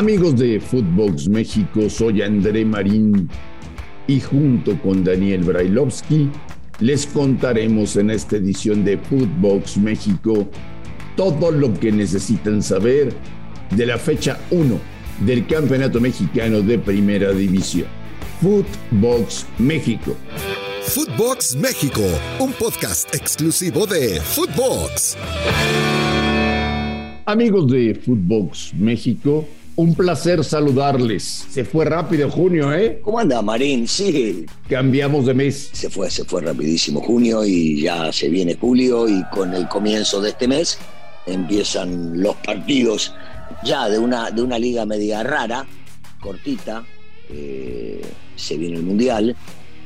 Amigos de Footbox México, soy André Marín y junto con Daniel Brailovsky les contaremos en esta edición de Footbox México todo lo que necesitan saber de la fecha 1 del Campeonato Mexicano de Primera División. Footbox México. Footbox México, un podcast exclusivo de Footbox. Amigos de Footbox México, un placer saludarles. Se fue rápido junio, ¿eh? ¿Cómo anda, Marín? Sí, Cambiamos de mes. se fue, se fue rapidísimo junio y ya se viene julio y con el comienzo de este mes empiezan los partidos ya de una, de una liga media rara, cortita, eh, se viene el Mundial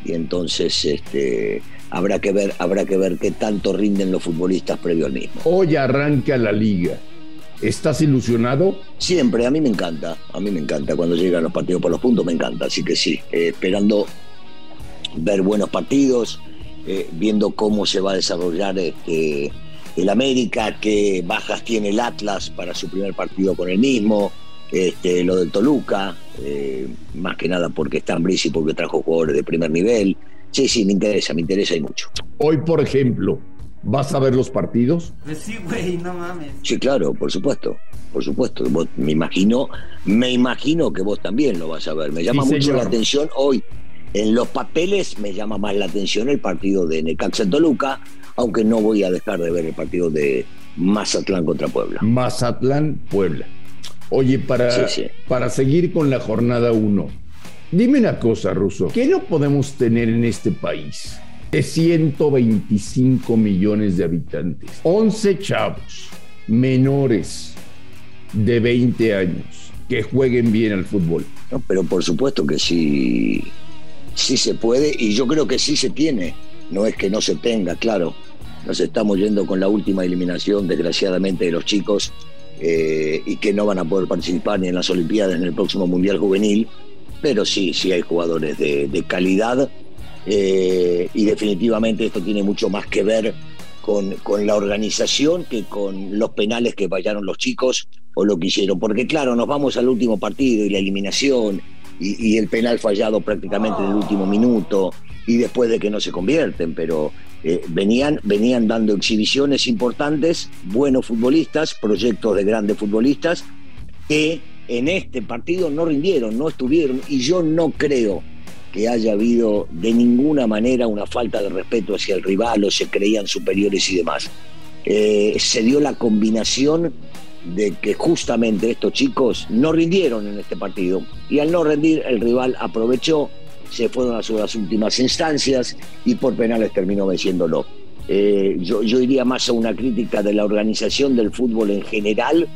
y entonces este, habrá, que ver, habrá que ver qué tanto rinden los futbolistas previo al mismo. Hoy arranca la liga. ¿Estás ilusionado? Siempre, a mí me encanta, a mí me encanta cuando llegan los partidos por los puntos, me encanta, así que sí, eh, esperando ver buenos partidos, eh, viendo cómo se va a desarrollar este, el América, qué bajas tiene el Atlas para su primer partido con el mismo, este, lo del Toluca, eh, más que nada porque está en y porque trajo jugadores de primer nivel. Sí, sí, me interesa, me interesa y mucho. Hoy, por ejemplo, ¿vas a ver los partidos? Pues sí, güey, no mames. Sí, claro, por supuesto, por supuesto. Vos- me imagino, me imagino que vos también lo vas a ver. Me llama Sí, mucho señor. la atención hoy. En los papeles me llama más la atención el partido de Necaxa Toluca, aunque no voy a dejar de ver el partido de Mazatlán contra Puebla. Mazatlán, Puebla. Oye, para, Sí, sí. para seguir con la jornada 1, dime una cosa, Ruso. ¿Qué no podemos tener en este país? De 125 millones de habitantes, 11 chavos menores de 20 años que jueguen bien al fútbol. ¿no? Pero por supuesto que sí, sí se puede y yo creo que sí se tiene. No es que no se tenga, claro. Nos estamos yendo con la última eliminación, desgraciadamente, de los chicos eh, y que no van a poder participar ni en las Olimpiadas ni en el próximo Mundial Juvenil. Pero sí, sí hay jugadores de, de calidad eh, y definitivamente esto tiene mucho más que ver con, con la organización que con los penales que fallaron los chicos o lo que hicieron. Porque claro, nos vamos al último partido y la eliminación y, el penal fallado prácticamente en el último minuto y después de que no se convierten, pero eh, venían, venían dando exhibiciones importantes, buenos futbolistas, proyectos de grandes futbolistas que en este partido no rindieron, no estuvieron y yo no creo que haya habido de ninguna manera una falta de respeto hacia el rival o se creían superiores y demás. Eh, se dio la combinación de que justamente estos chicos no rindieron en este partido y al no rendir el rival aprovechó, se fueron a sus últimas instancias y por penales terminó venciéndolo. Eh, yo, yo iría más a una crítica de la organización del fútbol en general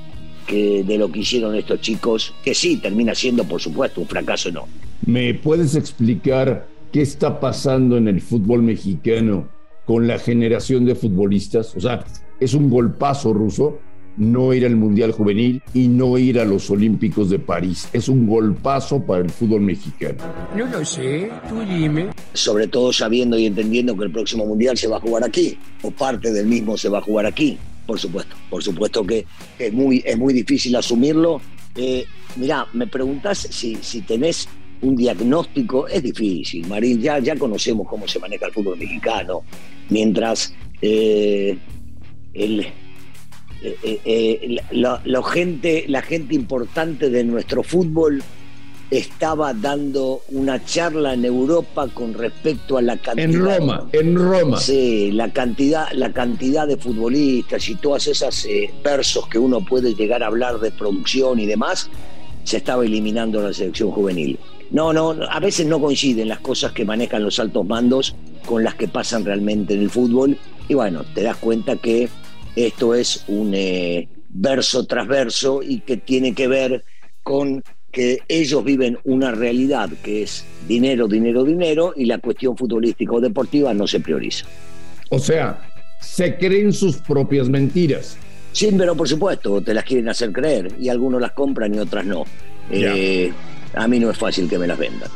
que de lo que hicieron estos chicos, que sí termina siendo por supuesto un fracaso enorme. ¿Me puedes explicar qué está pasando en el fútbol mexicano con la generación de futbolistas? O sea, es un golpazo ruso no ir al Mundial Juvenil y no ir a los Olímpicos de París. Es un golpazo para el fútbol mexicano. No lo sé, tú dime. sobre todo sabiendo y entendiendo que el próximo mundial se va a jugar aquí, o parte del mismo se va a jugar aquí, por supuesto. Por supuesto que es muy, es muy difícil asumirlo. Eh, mirá, me preguntás si, si tenés un diagnóstico, es difícil, Marín, ya, ya conocemos cómo se maneja el fútbol mexicano, mientras eh, el, eh, eh, eh, gente, la gente importante de nuestro fútbol estaba dando una charla en Europa con respecto a la cantidad En Roma, en Roma. Sí, la cantidad, la cantidad de futbolistas y todas esas eh, versos que uno puede llegar a hablar de producción y demás, se estaba eliminando la selección juvenil. No, no, a veces no coinciden las cosas que manejan los altos mandos con las que pasan realmente en el fútbol. Y bueno, te das cuenta que esto es un eh, verso tras verso y que tiene que ver con que ellos viven una realidad que es dinero, dinero, dinero y la cuestión futbolística o deportiva no se prioriza. O sea, se creen sus propias mentiras. Sí, pero por supuesto, te las quieren hacer creer y algunos las compran y otras no. Eh, a mí no es fácil que me las vendan.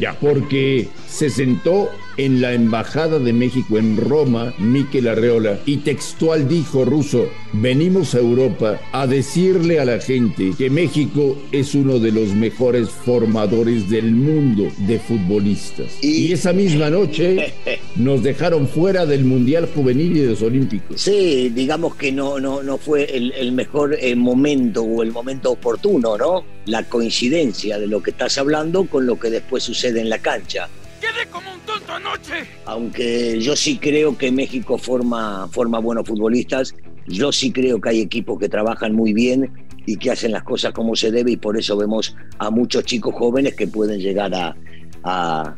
Ya, porque se sentó en la Embajada de México en Roma, Miquel Arreola, y textual dijo Ruso, venimos a Europa a decirle a la gente que México es uno de los mejores formadores del mundo de futbolistas. Y, esa misma noche nos dejaron fuera del Mundial Juvenil y de los Olímpicos. Sí, digamos que no, no, no fue el, mejor eh, momento o el momento oportuno, ¿no? La coincidencia de lo que estás hablando con lo que después sucede en la cancha. Aunque yo sí creo que México forma, forma buenos futbolistas, yo sí creo que hay equipos que trabajan muy bien y que hacen las cosas como se debe y por eso vemos a muchos chicos jóvenes que pueden llegar a, a,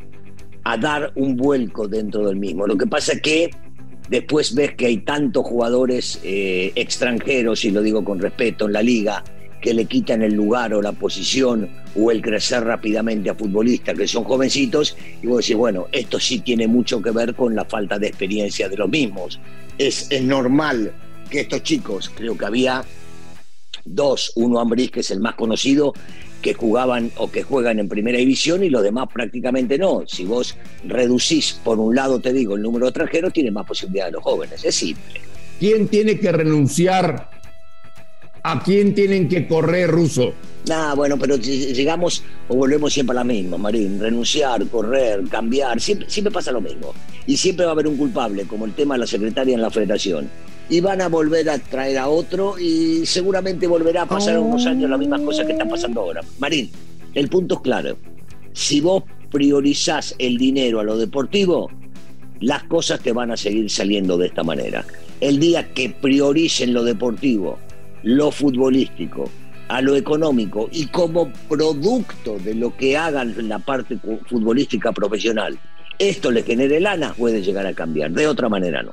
dar un vuelco dentro del mismo. Lo que pasa es que después ves que hay tantos jugadores eh, extranjeros, y lo digo con respeto, en la liga, que le quitan el lugar o la posición o el crecer rápidamente a futbolistas que son jovencitos y vos decís, bueno, esto sí tiene mucho que ver con la falta de experiencia de los mismos. Es, es normal que estos chicos, creo que había dos, uno Ambris, que es el más conocido, que jugaban o que juegan en primera división y los demás prácticamente no. Si vos reducís, por un lado te digo, el número de extranjeros, tiene más posibilidad de los jóvenes. Es simple. ¿Quién tiene que renunciar ¿A quién tienen que correr, Ruso? Ah, bueno, pero llegamos o volvemos siempre a la misma, Marín. Renunciar, correr, cambiar, siempre, siempre pasa lo mismo. Y siempre va a haber un culpable, como el tema de la secretaria en la federación. Y van a volver a traer a otro y seguramente volverá a pasar unos años las mismas cosas que están pasando ahora. Marín, el punto es claro. Si vos priorizás el dinero a lo deportivo, las cosas te van a seguir saliendo de esta manera. El día que prioricen lo deportivo lo futbolístico a lo económico y como producto de lo que hagan en la parte futbolística profesional, esto le genere lana, puede llegar a cambiar. De otra manera no.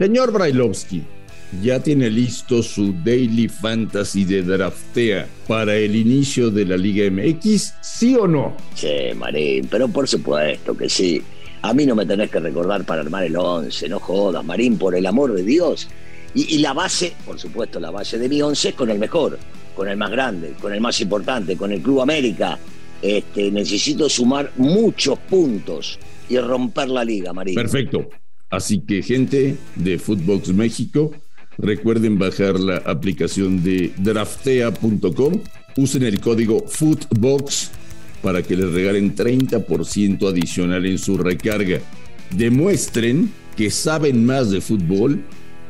Señor Brailovsky, ¿ya tiene listo su Daily Fantasy de Draftea para el inicio de la Liga MX? ¿Sí o no? Sí, Marín, pero por supuesto que sí. A mí no me tenés que recordar para armar el 11, no jodas, Marín, por el amor de Dios. Y, y la base, por supuesto, la base de mi 11 es con el mejor, con el más grande, con el más importante, con el Club América. Este, necesito sumar muchos puntos y romper la liga, Marín. Perfecto. Así que gente de Footbox México, recuerden bajar la aplicación de draftea.com, usen el código Footbox para que les regalen 30% adicional en su recarga. Demuestren que saben más de fútbol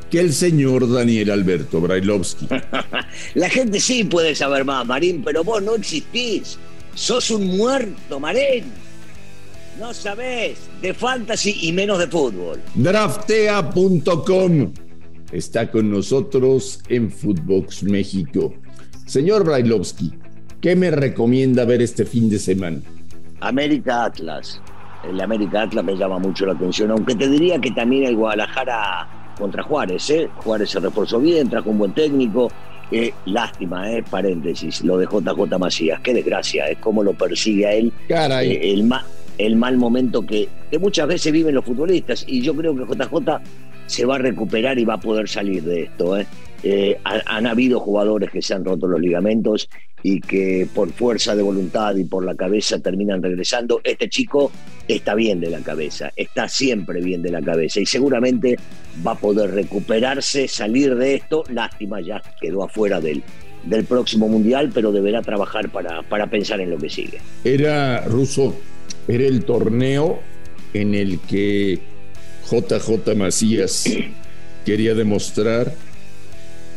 que el señor Daniel Alberto Brailovsky. La gente sí puede saber más, Marín, pero vos no existís. Sos un muerto, Marín. No sabés de fantasy y menos de fútbol. Draftea.com está con nosotros en Footbox México. Señor Brailovsky, ¿qué me recomienda ver este fin de semana? América Atlas. El América Atlas me llama mucho la atención, aunque te diría que también el Guadalajara contra Juárez, ¿eh? Juárez se reforzó bien, trajo un buen técnico. Eh, lástima, ¿eh? paréntesis, lo de JJ Macías, qué desgracia, es cómo lo persigue a él Caray. eh, el, ma- el mal momento que, que muchas veces viven los futbolistas. Y yo creo que JJ se va a recuperar y va a poder salir de esto. ¿eh? Eh, han habido jugadores que se han roto los ligamentos y que por fuerza de voluntad y por la cabeza terminan regresando. Este chico está bien de la cabeza, está siempre bien de la cabeza y seguramente va a poder recuperarse, salir de esto. Lástima, ya quedó afuera del, del próximo mundial, pero deberá trabajar para, para pensar en lo que sigue. Era ruso, era el torneo en el que JJ Macías quería demostrar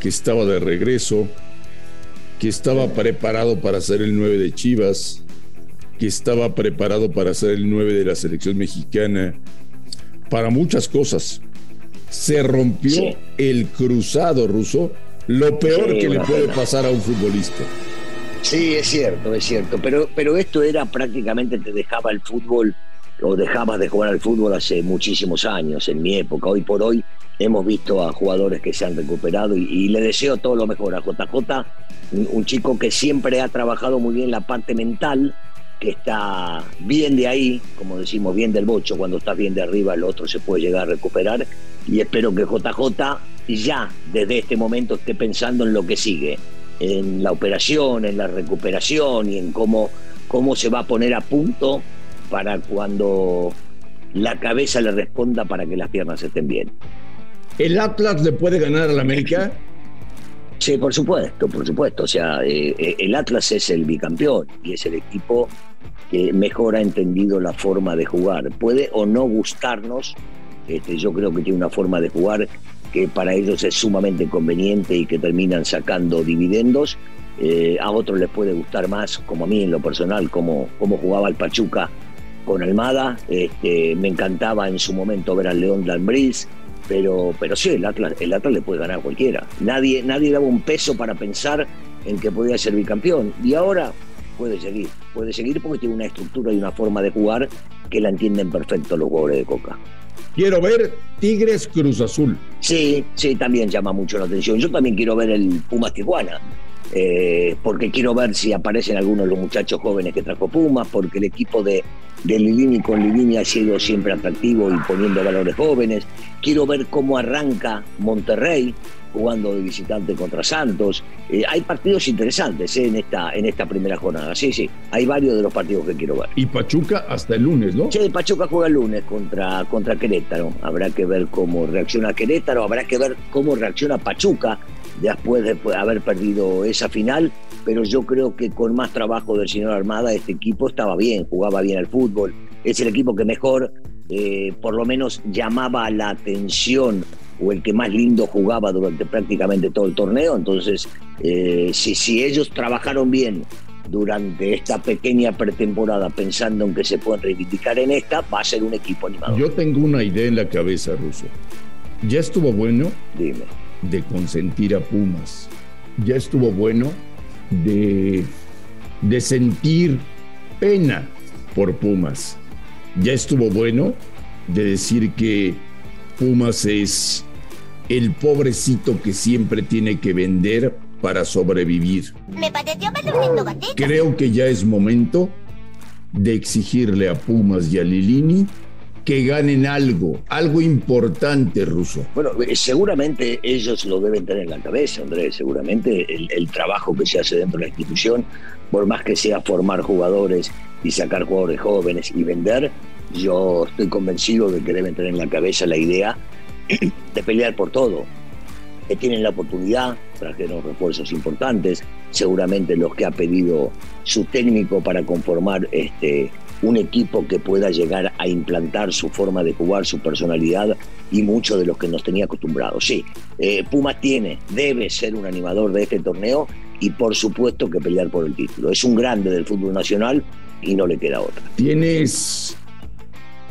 que estaba de regreso, que estaba preparado para ser el 9 de Chivas, que estaba preparado para ser el 9 de la selección mexicana, para muchas cosas. Se rompió el cruzado ruso, lo peor que le puede pasar a un futbolista. Sí, es cierto, es cierto, pero, pero esto era prácticamente te dejaba el fútbol o dejabas de jugar al fútbol hace muchísimos años, en mi época. Hoy por hoy hemos visto a jugadores que se han recuperado y, le deseo todo lo mejor a JJ, un, chico que siempre ha trabajado muy bien la parte mental, que está bien de ahí, como decimos, bien del bocho, cuando estás bien de arriba el otro se puede llegar a recuperar. Y espero que JJ ya desde este momento esté pensando en lo que sigue, en la operación, en la recuperación y en cómo, cómo se va a poner a punto para cuando la cabeza le responda para que las piernas estén bien. ¿El Atlas le puede ganar al América? Sí, por supuesto, por supuesto. O sea, eh, eh, el Atlas es el bicampeón y es el equipo que mejor ha entendido la forma de jugar. Puede o no gustarnos, este, yo creo que tiene una forma de jugar que para ellos es sumamente conveniente y que terminan sacando dividendos. Eh, a otros les puede gustar más, como a mí en lo personal, como, como jugaba el Pachuca con Almada. Este, me encantaba en su momento ver al León Dalmbriz, pero, pero sí, el Atlas, el Atlas le puede ganar a cualquiera. Nadie, nadie daba un peso para pensar en que podía ser bicampeón. Y ahora puede seguir, puede seguir porque tiene una estructura y una forma de jugar que la entienden perfecto los jugadores de Coca. Quiero ver Tigres Cruz Azul. Sí, sí, también llama mucho la atención. Yo también quiero ver el Pumas Tijuana. Eh, porque quiero ver si aparecen algunos de los muchachos jóvenes que trajo Pumas, porque el equipo de, de Lilini con Lilini ha sido siempre atractivo y poniendo valores jóvenes. Quiero ver cómo arranca Monterrey jugando de visitante contra Santos. Eh, hay partidos interesantes eh, en, esta, en esta primera jornada. Sí, sí, hay varios de los partidos que quiero ver. Y Pachuca hasta el lunes, ¿no? Sí, Pachuca juega el lunes contra, contra Querétaro. Habrá que ver cómo reacciona Querétaro, habrá que ver cómo reacciona Pachuca después de haber perdido esa final pero yo creo que con más trabajo del señor Armada este equipo estaba bien, jugaba bien al fútbol, es el equipo que mejor eh, por lo menos llamaba la atención o el que más lindo jugaba durante prácticamente todo el torneo, entonces eh, si, si ellos trabajaron bien durante esta pequeña pretemporada pensando en que se pueden reivindicar en esta, va a ser un equipo animado. Yo tengo una idea en la cabeza, Ruso. Ya estuvo bueno Dime. De consentir a Pumas. Ya estuvo bueno de, de sentir pena por Pumas. Ya estuvo bueno de decir que Pumas es el pobrecito que siempre tiene que vender para sobrevivir. Creo que ya es momento de exigirle a Pumas y a Lilini que ganen algo, algo importante, Ruso. Bueno, eh, seguramente ellos lo deben tener en la cabeza, Andrés, seguramente el, trabajo que se hace dentro de la institución, por más que sea formar jugadores y sacar jugadores jóvenes y vender, yo estoy convencido de que deben tener en la cabeza la idea de pelear por todo. Que tienen la oportunidad, trajeron refuerzos importantes, seguramente los que ha pedido su técnico para conformar este, un equipo que pueda llegar a implantar su forma de jugar, su personalidad y mucho de los que nos tenía acostumbrados. Sí, eh, Pumas tiene, debe ser un animador de este torneo y por supuesto que pelear por el título. Es un grande del fútbol nacional y no le queda otra. ¿Tienes,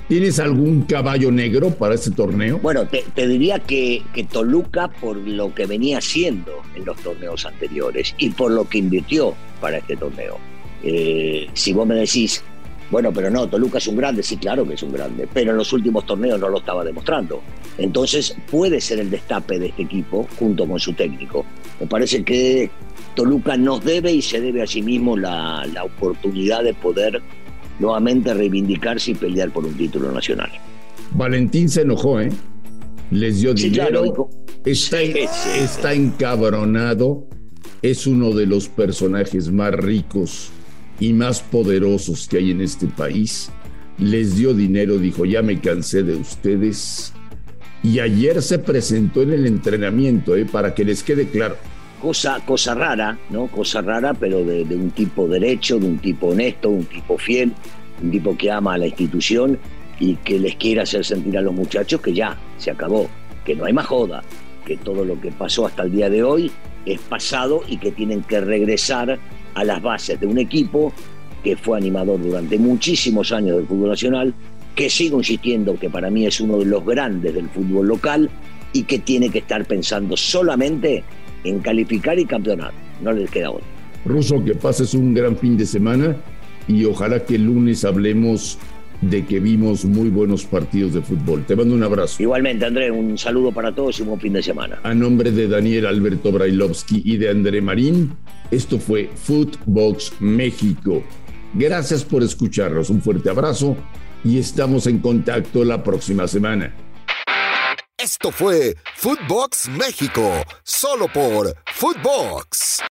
¿tienes algún caballo negro para este torneo? Bueno, te, diría que, que Toluca por lo que venía haciendo en los torneos anteriores y por lo que invirtió para este torneo. Eh, si vos me decís bueno, pero no, Toluca es un grande, sí, claro que es un grande, pero en los últimos torneos no lo estaba demostrando. Entonces puede ser el destape de este equipo junto con su técnico. Me parece que Toluca nos debe y se debe a sí mismo la, oportunidad de poder nuevamente reivindicarse y pelear por un título nacional. Valentín se enojó, ¿eh? Les dio dinero, Está, está encabronado. Es uno de los personajes más ricos y más poderosos que hay en este país. Les dio dinero, dijo, ya me cansé de ustedes. Y ayer se presentó en el entrenamiento, ¿eh? para que les quede claro. Cosa, cosa rara, ¿no? Cosa rara, pero de, de un tipo derecho, de un tipo honesto, un tipo fiel, un tipo que ama a la institución y que les quiere hacer sentir a los muchachos que ya se acabó, que no hay más joda, que todo lo que pasó hasta el día de hoy es pasado y que tienen que regresar a las bases de un equipo que fue animador durante muchísimos años del fútbol nacional, que sigo insistiendo que para mí es uno de los grandes del fútbol local y que tiene que estar pensando solamente en calificar y campeonar. No les queda otra. Ruso, que pases un gran fin de semana y ojalá que el lunes hablemos de que vimos muy buenos partidos de fútbol. Te mando un abrazo. Igualmente, André, un saludo para todos y un buen fin de semana. A nombre de Daniel Alberto Brailovsky y de André Marín, esto fue Footbox México. Gracias por escucharnos, un fuerte abrazo y estamos en contacto la próxima semana. Esto fue Footbox México, solo por Footbox.